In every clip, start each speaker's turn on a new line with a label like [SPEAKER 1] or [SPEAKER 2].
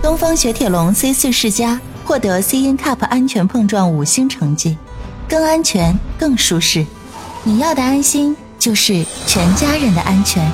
[SPEAKER 1] 东风雪铁龙 C 四世家获得 C N Cup 安全碰撞五星成绩，更安全更舒适。你要的安心就是全家人的安全。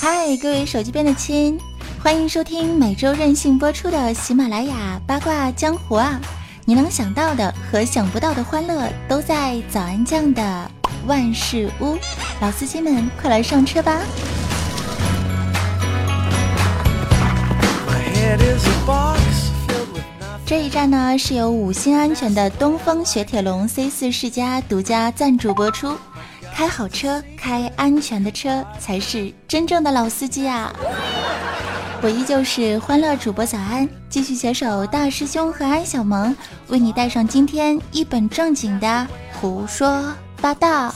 [SPEAKER 1] 嗨，各位手机边的亲，欢迎收听每周任性播出的喜马拉雅八卦江湖啊！你能想到的和想不到的欢乐都在早安酱的万事屋，老司机们快来上车吧！这一站呢是由五星安全的东风雪铁龙 C 四世家独家赞助播出。开好车，开安全的车才是真正的老司机啊！我依旧是欢乐主播小安，继续携手大师兄和安小萌，为你带上今天一本正经的胡说八道。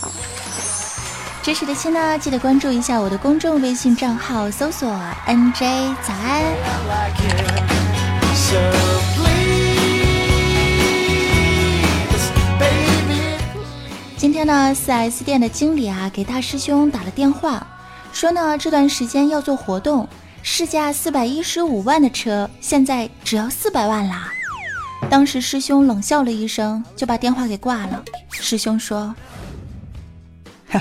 [SPEAKER 1] 支持的亲呢，记得关注一下我的公众微信账号，搜索 NJ 早安。今天呢，四 S 店的经理啊，给大师兄打了电话，说呢这段时间要做活动，市价四百一十五万的车，现在只要四百万啦。当时师兄冷笑了一声，就把电话给挂了。师兄说：“
[SPEAKER 2] 哼，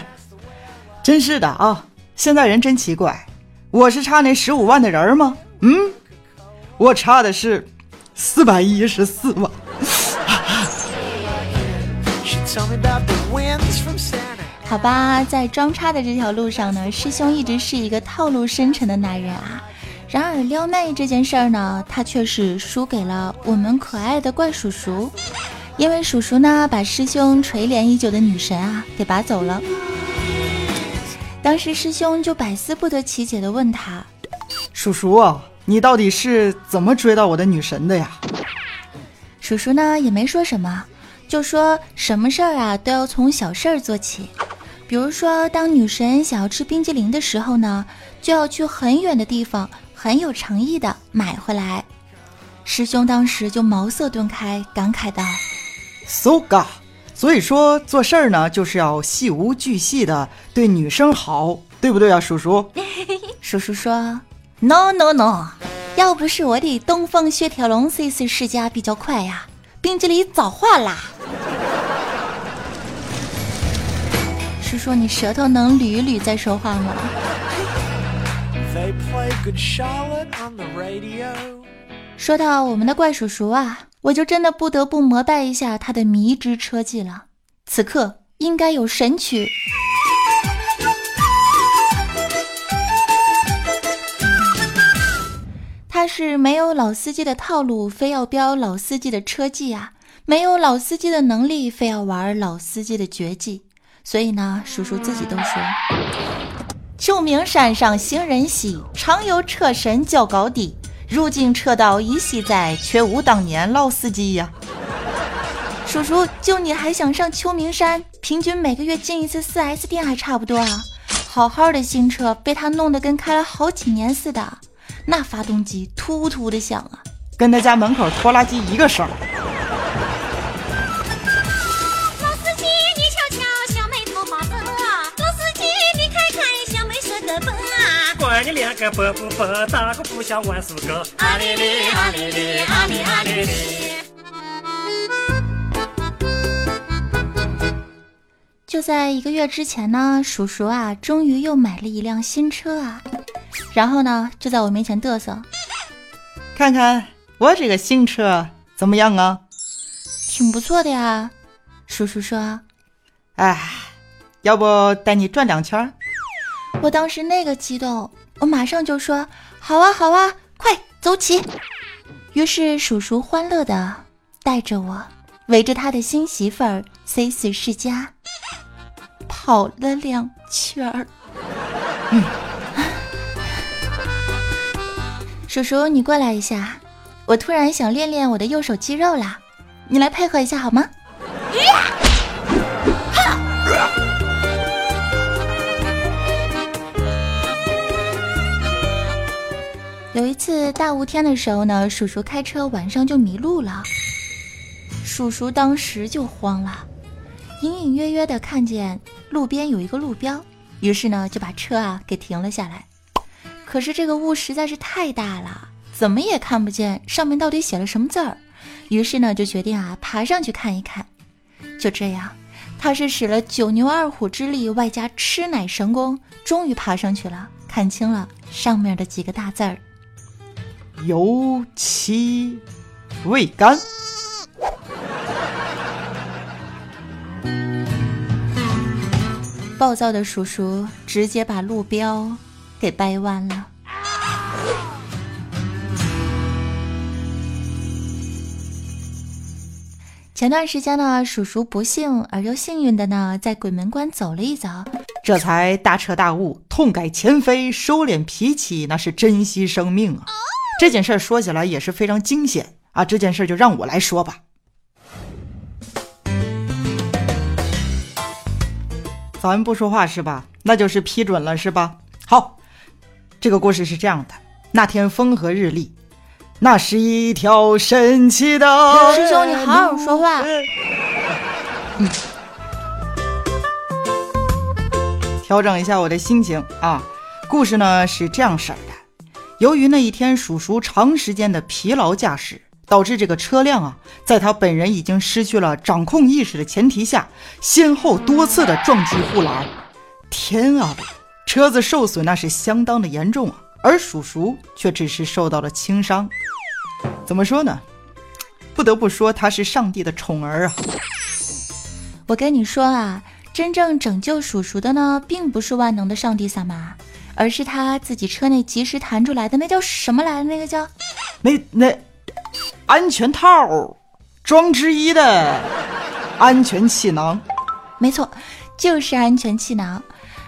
[SPEAKER 2] 真是的啊，现在人真奇怪，我是差那十五万的人吗？嗯，我差的是四百一十四万。”
[SPEAKER 1] 好吧，在装叉的这条路上呢，师兄一直是一个套路深沉的男人啊。然而撩妹这件事儿呢，他却是输给了我们可爱的怪叔叔，因为叔叔呢把师兄垂怜已久的女神啊给拔走了。当时师兄就百思不得其解的问他：“
[SPEAKER 2] 叔叔啊，你到底是怎么追到我的女神的呀？”
[SPEAKER 1] 叔叔呢也没说什么，就说什么事儿啊都要从小事儿做起。比如说，当女神想要吃冰激凌的时候呢，就要去很远的地方，很有诚意的买回来。师兄当时就茅塞顿开，感慨道
[SPEAKER 2] ：“So ga。”所以说做事儿呢，就是要细无巨细的对女生好，对不对啊，叔叔？
[SPEAKER 1] 叔叔说：“No No No，要不是我的东风雪铁龙 C C 世家比较快呀，冰激凌早化啦。”是说你舌头能捋一捋再说话吗？说到我们的怪叔叔啊，我就真的不得不膜拜一下他的迷之车技了。此刻应该有神曲。他是没有老司机的套路，非要飙老司机的车技啊；没有老司机的能力，非要玩老司机的绝技。所以呢，叔叔自己都说：“秋名山上行人稀，常有车神较高低。如今车道依稀在，却无当年老司机呀。”叔叔，就你还想上秋名山？平均每个月进一次四 S 店还差不多啊！好好的新车被他弄得跟开了好几年似的，那发动机突突的响啊，
[SPEAKER 2] 跟他家门口拖拉机一个声。你两个啵啵啵，打个不想玩四个。阿里里阿里里阿里阿里里。
[SPEAKER 1] 就在一个月之前呢，叔叔啊，终于又买了一辆新车啊，然后呢，就在我面前嘚瑟，
[SPEAKER 2] 看看我这个新车怎么样啊？
[SPEAKER 1] 挺不错的呀，叔叔说。
[SPEAKER 2] 哎，要不带你转两圈？
[SPEAKER 1] 我当时那个激动。我马上就说好啊好啊，快走起！于是叔叔欢乐的带着我，围着他的新媳妇儿 C 四世家跑了两圈儿。叔叔，你过来一下，我突然想练练我的右手肌肉啦，你来配合一下好吗？有一次大雾天的时候呢，叔叔开车晚上就迷路了。叔叔当时就慌了，隐隐约约的看见路边有一个路标，于是呢就把车啊给停了下来。可是这个雾实在是太大了，怎么也看不见上面到底写了什么字儿。于是呢就决定啊爬上去看一看。就这样，他是使了九牛二虎之力，外加吃奶神功，终于爬上去了，看清了上面的几个大字儿：
[SPEAKER 2] 油漆未干。
[SPEAKER 1] 暴躁的叔叔直接把路标给掰弯了。前段时间呢，叔叔不幸而又幸运的呢，在鬼门关走了一遭，
[SPEAKER 2] 这才大彻大悟，痛改前非，收敛脾气，那是珍惜生命啊！这件事说起来也是非常惊险啊！这件事就让我来说吧。咱不说话是吧？那就是批准了是吧？好，这个故事是这样的：那天风和日丽。那是一条神奇的。
[SPEAKER 1] 师兄，你好好说话。
[SPEAKER 2] 嗯，调整一下我的心情啊。故事呢是这样式儿的：由于那一天叔叔长时间的疲劳驾驶，导致这个车辆啊，在他本人已经失去了掌控意识的前提下，先后多次的撞击护栏。天啊，车子受损那是相当的严重啊。而叔叔却只是受到了轻伤，怎么说呢？不得不说他是上帝的宠儿啊！
[SPEAKER 1] 我跟你说啊，真正拯救叔叔的呢，并不是万能的上帝萨玛，而是他自己车内及时弹出来的那叫什么来着？那个叫
[SPEAKER 2] 那那安全套装之一的 安全气囊。
[SPEAKER 1] 没错，就是安全气囊。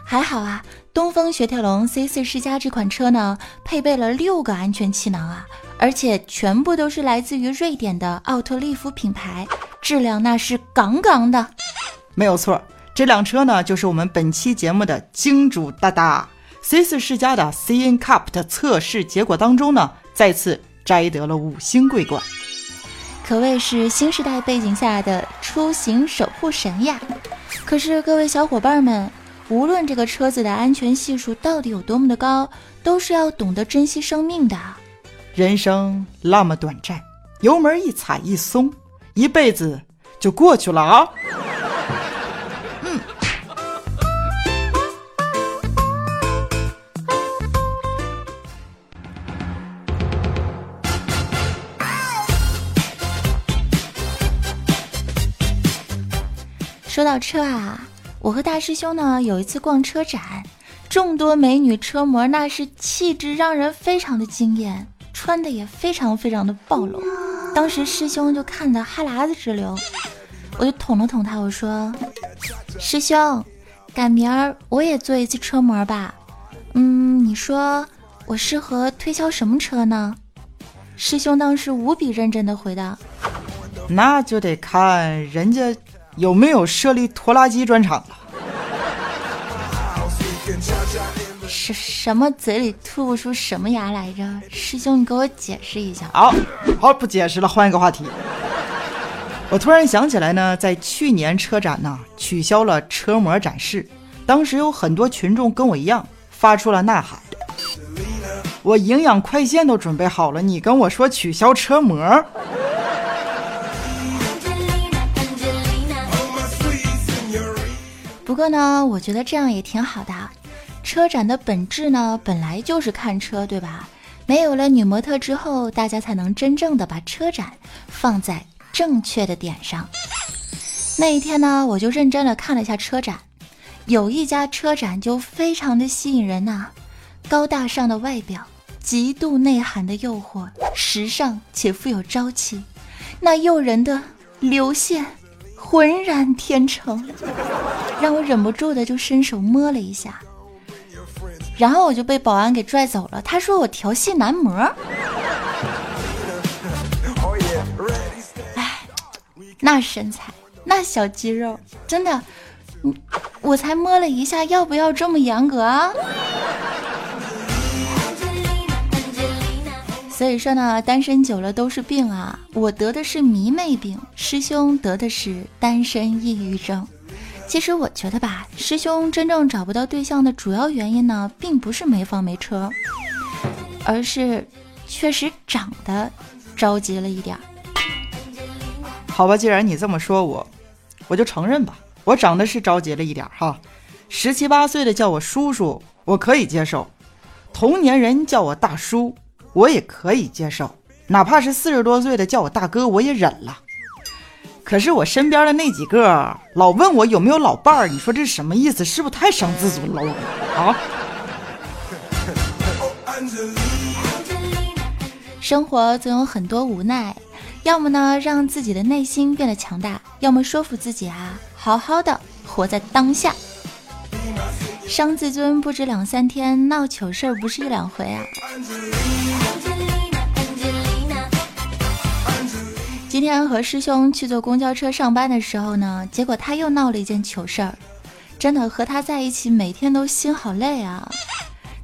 [SPEAKER 1] 还好啊。东风雪铁龙 C 四世家这款车呢，配备了六个安全气囊啊，而且全部都是来自于瑞典的奥特利夫品牌，质量那是杠杠的。
[SPEAKER 2] 没有错，这辆车呢就是我们本期节目的金主大大 C 四世家的 C N Cup 的测试结果当中呢，再次摘得了五星桂冠，
[SPEAKER 1] 可谓是新时代背景下的出行守护神呀。可是各位小伙伴们。无论这个车子的安全系数到底有多么的高，都是要懂得珍惜生命的。
[SPEAKER 2] 人生那么短暂，油门一踩一松，一辈子就过去了啊！
[SPEAKER 1] 说到车啊。我和大师兄呢有一次逛车展，众多美女车模那是气质让人非常的惊艳，穿的也非常非常的暴露。当时师兄就看的哈喇子直流，我就捅了捅他，我说：“师兄，赶明儿我也做一次车模吧。嗯，你说我适合推销什么车呢？”师兄当时无比认真的回答：“
[SPEAKER 2] 那就得看人家。”有没有设立拖拉机专场了？
[SPEAKER 1] 什什么嘴里吐不出什么牙来着？师兄，你给我解释一下。
[SPEAKER 2] 好，好，不解释了，换一个话题。我突然想起来呢，在去年车展呢取消了车模展示，当时有很多群众跟我一样发出了呐喊。我营养快线都准备好了，你跟我说取消车模？
[SPEAKER 1] 不过呢，我觉得这样也挺好的。车展的本质呢，本来就是看车，对吧？没有了女模特之后，大家才能真正的把车展放在正确的点上。那一天呢，我就认真的看了一下车展，有一家车展就非常的吸引人呐，高大上的外表，极度内涵的诱惑，时尚且富有朝气，那诱人的流线。浑然天成，让我忍不住的就伸手摸了一下，然后我就被保安给拽走了。他说我调戏男模。哎，那身材，那小肌肉，真的，我才摸了一下，要不要这么严格啊？所以说呢，单身久了都是病啊！我得的是迷妹病，师兄得的是单身抑郁症。其实我觉得吧，师兄真正找不到对象的主要原因呢，并不是没房没车，而是确实长得着急了一点儿。
[SPEAKER 2] 好吧，既然你这么说，我我就承认吧，我长得是着急了一点儿哈。十七八岁的叫我叔叔，我可以接受；同年人叫我大叔，我也可以接受。哪怕是四十多岁的叫我大哥，我也忍了。可是我身边的那几个老问我有没有老伴儿，你说这是什么意思？是不是太伤自尊了？啊！
[SPEAKER 1] 生活总有很多无奈，要么呢让自己的内心变得强大，要么说服自己啊，好好的活在当下。伤自尊不止两三天，闹糗事儿不是一两回啊。今天和师兄去坐公交车上班的时候呢，结果他又闹了一件糗事儿。真的和他在一起，每天都心好累啊！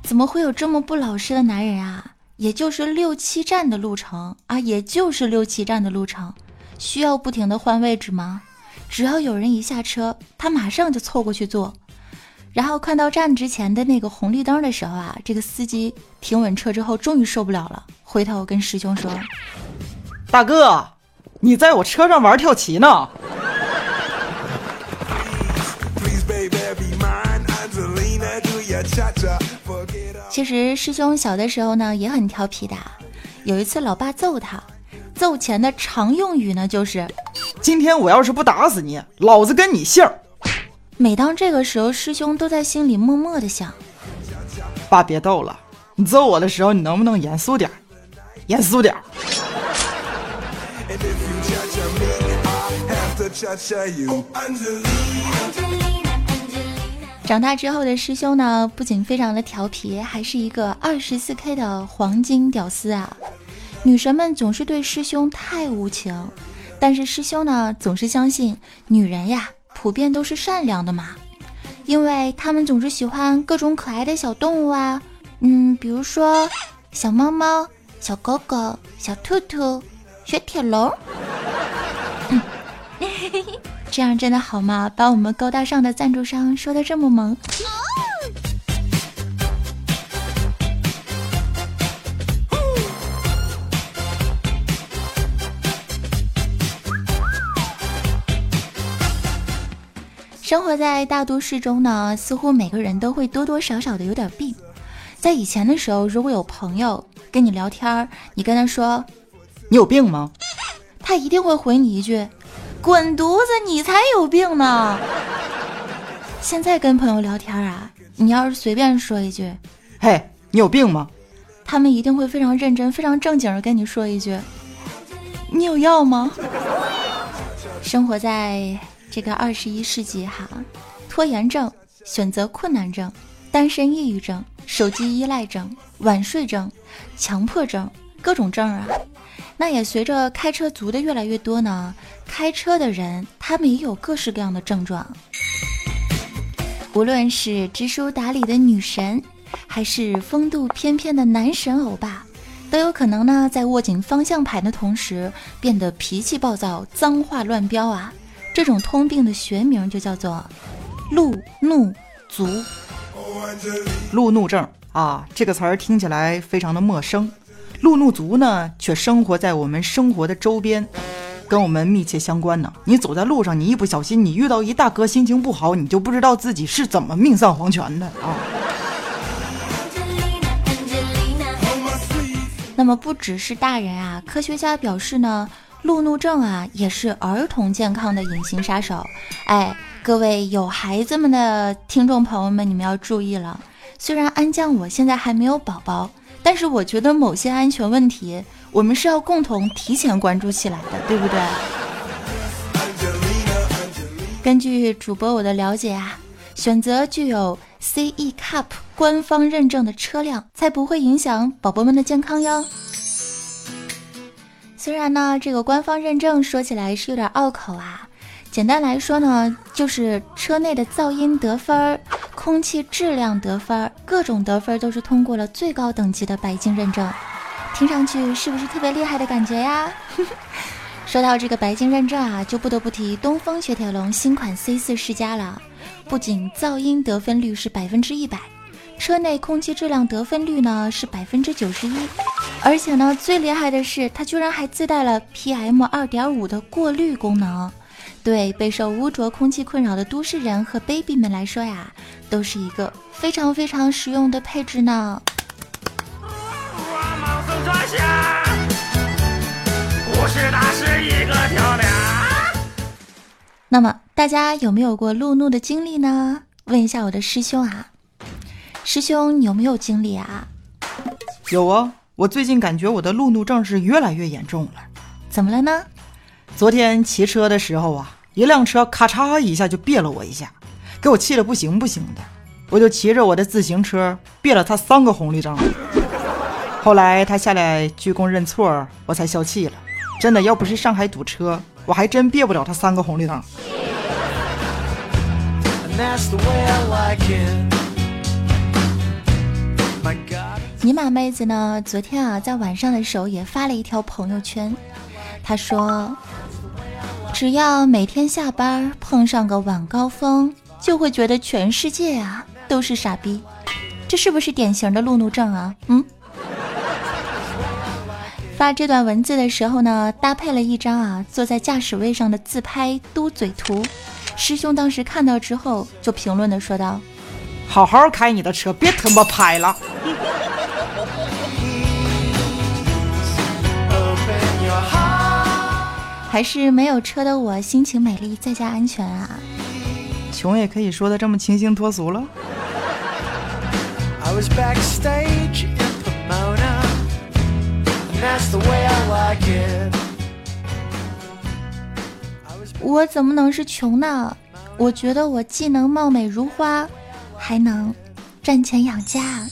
[SPEAKER 1] 怎么会有这么不老实的男人啊？也就是六七站的路程啊，也就是六七站的路程，需要不停的换位置吗？只要有人一下车，他马上就凑过去坐。然后看到站之前的那个红绿灯的时候啊，这个司机停稳车之后，终于受不了了，回头跟师兄说：“
[SPEAKER 2] 大哥。”你在我车上玩跳棋呢？
[SPEAKER 1] 其实师兄小的时候呢也很调皮的，有一次老爸揍他，揍钱的常用语呢就是：“
[SPEAKER 2] 今天我要是不打死你，老子跟你姓。”
[SPEAKER 1] 每当这个时候，师兄都在心里默默的想：“
[SPEAKER 2] 爸别逗了，你揍我的时候你能不能严肃点？严肃点。”
[SPEAKER 1] 长大之后的师兄呢，不仅非常的调皮，还是一个二十四 K 的黄金屌丝啊！女神们总是对师兄太无情，但是师兄呢，总是相信女人呀，普遍都是善良的嘛，因为他们总是喜欢各种可爱的小动物啊，嗯，比如说小猫猫、小狗狗、小兔兔、雪铁龙。这样真的好吗？把我们高大上的赞助商说的这么萌。生活在大都市中呢，似乎每个人都会多多少少的有点病。在以前的时候，如果有朋友跟你聊天，你跟他说：“
[SPEAKER 2] 你有病吗？”
[SPEAKER 1] 他一定会回你一句。滚犊子！你才有病呢！现在跟朋友聊天啊，你要是随便说一句“
[SPEAKER 2] 嘿，你有病吗？”
[SPEAKER 1] 他们一定会非常认真、非常正经的跟你说一句：“你有药吗？”生活在这个二十一世纪哈，拖延症、选择困难症、单身抑郁症、手机依赖症、晚睡症、强迫症，各种症啊。那也随着开车族的越来越多呢，开车的人他们也有各式各样的症状。无论是知书达理的女神，还是风度翩翩的男神欧巴，都有可能呢在握紧方向盘的同时变得脾气暴躁、脏话乱飙啊！这种通病的学名就叫做路怒族。
[SPEAKER 2] 路怒症啊，这个词儿听起来非常的陌生。路怒族呢，却生活在我们生活的周边，跟我们密切相关呢。你走在路上，你一不小心，你遇到一大哥心情不好，你就不知道自己是怎么命丧黄泉的啊。
[SPEAKER 1] 那么不只是大人啊，科学家表示呢，路怒症啊也是儿童健康的隐形杀手。哎，各位有孩子们的听众朋友们，你们要注意了。虽然安酱我现在还没有宝宝。但是我觉得某些安全问题，我们是要共同提前关注起来的，对不对？根据主播我的了解啊，选择具有 CE Cup 官方认证的车辆，才不会影响宝宝们的健康哟。虽然呢，这个官方认证说起来是有点拗口啊。简单来说呢，就是车内的噪音得分，空气质量得分，各种得分都是通过了最高等级的白金认证。听上去是不是特别厉害的感觉呀？说到这个白金认证啊，就不得不提东风雪铁龙新款 C 四世嘉了。不仅噪音得分率是百分之一百，车内空气质量得分率呢是百分之九十一，而且呢最厉害的是，它居然还自带了 PM 二点五的过滤功能。对备受污浊空气困扰的都市人和 baby 们来说呀，都是一个非常非常实用的配置呢。那么大家有没有过路怒的经历呢？问一下我的师兄啊，师兄你有没有经历啊？
[SPEAKER 2] 有啊，我最近感觉我的路怒症是越来越严重了。
[SPEAKER 1] 怎么了呢？
[SPEAKER 2] 昨天骑车的时候啊，一辆车咔嚓一下就别了我一下，给我气得不行不行的，我就骑着我的自行车别了他三个红绿灯。后来他下来鞠躬认错，我才消气了。真的，要不是上海堵车，我还真别不了他三个红绿灯。
[SPEAKER 1] 尼玛妹子呢？昨天啊，在晚上的时候也发了一条朋友圈，她说：“只要每天下班碰上个晚高峰，就会觉得全世界啊都是傻逼。”这是不是典型的路怒症啊？嗯。发这段文字的时候呢，搭配了一张啊坐在驾驶位上的自拍嘟嘴图。师兄当时看到之后，就评论的说道：“
[SPEAKER 2] 好好开你的车，别他妈拍了。”
[SPEAKER 1] 还是没有车的我心情美丽，在家安全啊！
[SPEAKER 2] 穷也可以说的这么清新脱俗了。
[SPEAKER 1] 我怎么能是穷呢？我觉得我既能貌美如花，还能赚钱养家，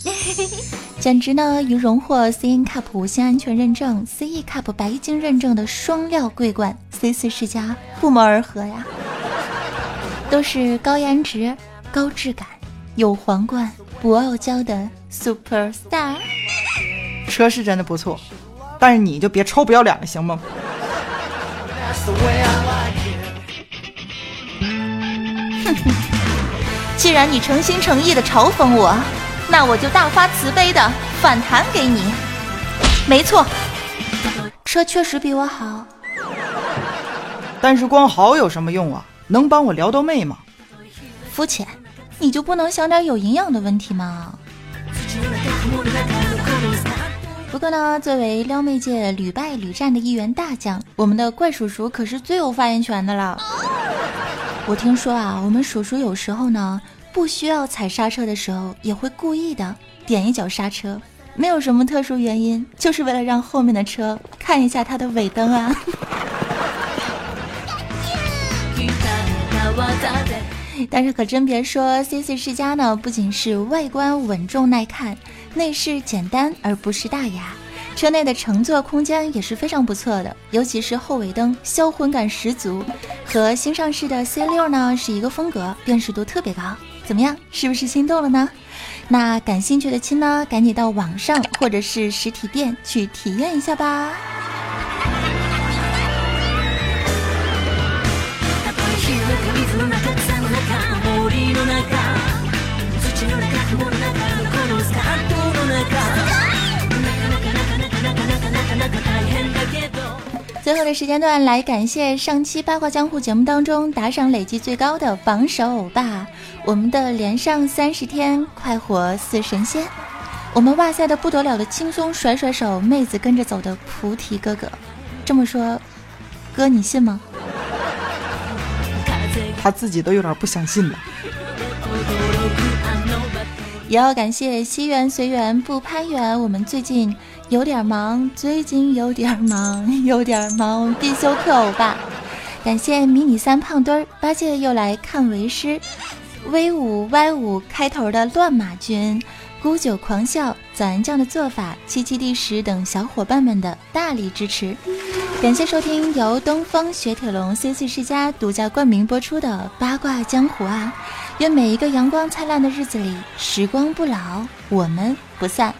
[SPEAKER 1] 简直呢与荣获 C N Cup 五星安全认证、C E Cup 白金认证的双料桂冠 C 四世家不谋而合呀！都是高颜值、高质感、有皇冠、不傲娇的 Super Star。
[SPEAKER 2] 车是真的不错。但是你就别臭不要脸了，行吗？
[SPEAKER 1] 哼哼，既然你诚心诚意的嘲讽我，那我就大发慈悲的反弹给你。没错，车确实比我好。
[SPEAKER 2] 但是光好有什么用啊？能帮我撩到妹吗？
[SPEAKER 1] 肤浅，你就不能想点有营养的问题吗？不过呢，作为撩妹界屡败屡战的一员大将，我们的怪叔叔可是最有发言权的了。我听说啊，我们叔叔有时候呢，不需要踩刹车的时候，也会故意的点一脚刹车，没有什么特殊原因，就是为了让后面的车看一下他的尾灯啊。但是可真别说，C C 世家呢，不仅是外观稳重耐看。内饰简单而不失大雅，车内的乘坐空间也是非常不错的，尤其是后尾灯销魂感十足，和新上市的 C 六呢是一个风格，辨识度特别高。怎么样，是不是心动了呢？那感兴趣的亲呢，赶紧到网上或者是实体店去体验一下吧。最后的时间段，来感谢上期八卦江湖节目当中打赏累计最高的榜首欧巴，我们的连上三十天快活似神仙，我们哇塞的不得了的轻松甩甩手，妹子跟着走的菩提哥哥，这么说，哥你信吗？
[SPEAKER 2] 他自己都有点不相信了。
[SPEAKER 1] 也要感谢西园随缘不攀缘，我们最近有点忙，最近有点忙，有点忙，必修课欧巴。感谢迷你三胖墩儿，八戒又来看为师，V 五 Y 五开头的乱马军，孤酒狂笑，早安酱的做法，七七第十等小伙伴们的大力支持。感谢收听由东风雪铁龙 C C 世家独家冠名播出的八卦江湖啊。愿每一个阳光灿烂的日子里，时光不老，我们不散。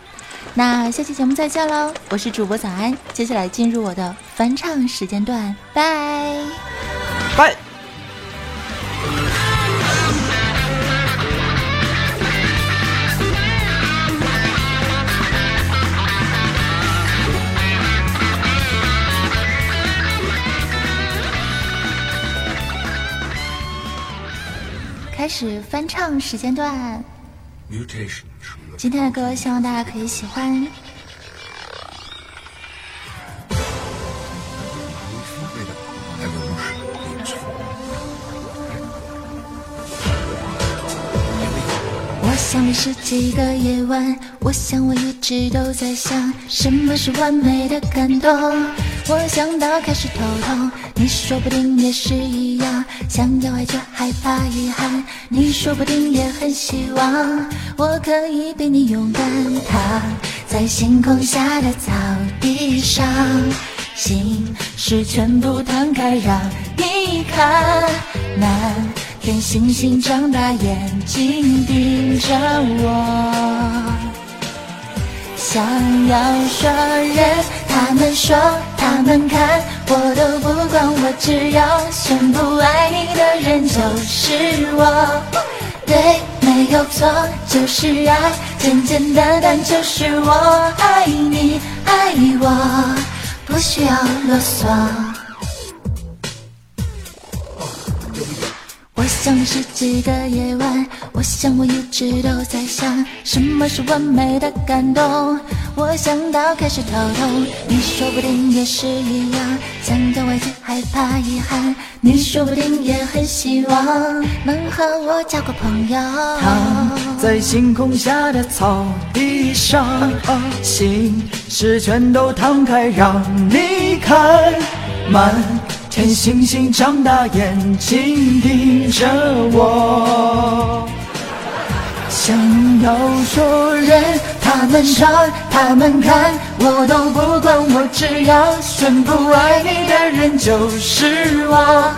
[SPEAKER 1] 那下期节目再见喽！我是主播早安，接下来进入我的翻唱时间段，拜
[SPEAKER 2] 拜。
[SPEAKER 1] 开始翻唱时间段。今天的歌希望大家可以喜欢。我想的是几个夜晚，我想我一直都在想，什么是完美的感动。我想到开始头痛，你说不定也是一样，想要爱却害怕遗憾。你说不定也很希望，我可以被你勇敢躺在星空下的草地上，心事全部摊开让你看。满天星星张大眼睛盯着我，想要说人，他们说。他们看我都不管，我只要宣布爱你的人就是我，对，没有错，就是爱，简简单单就是我爱你，爱我，不需要啰嗦。我想的是几个夜晚，我想我一直都在想，什么是完美的感动。我想到开始头痛，你说不定也是一样，想要忘却害怕遗憾。你说不定也很希望能和我交个朋友。
[SPEAKER 2] 躺在星空下的草地上，心事全都摊开让你看，满。天星星张大眼睛盯着我，想要说人，他们说，他们看，我都不管，我只要宣布爱你的人就是我。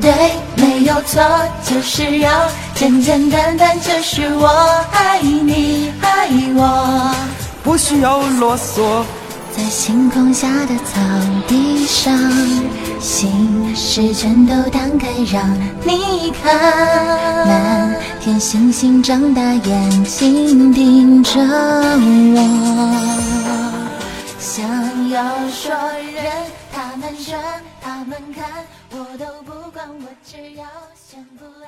[SPEAKER 1] 对，没有错，就是要简简单单，就是我爱你，爱我，
[SPEAKER 2] 不需要啰嗦。
[SPEAKER 1] 在星空下的草地上，心事全都摊开让你看。满天星星张大眼睛盯着我，想要说人，他们说，他们看，我都不管，我只要宣布爱。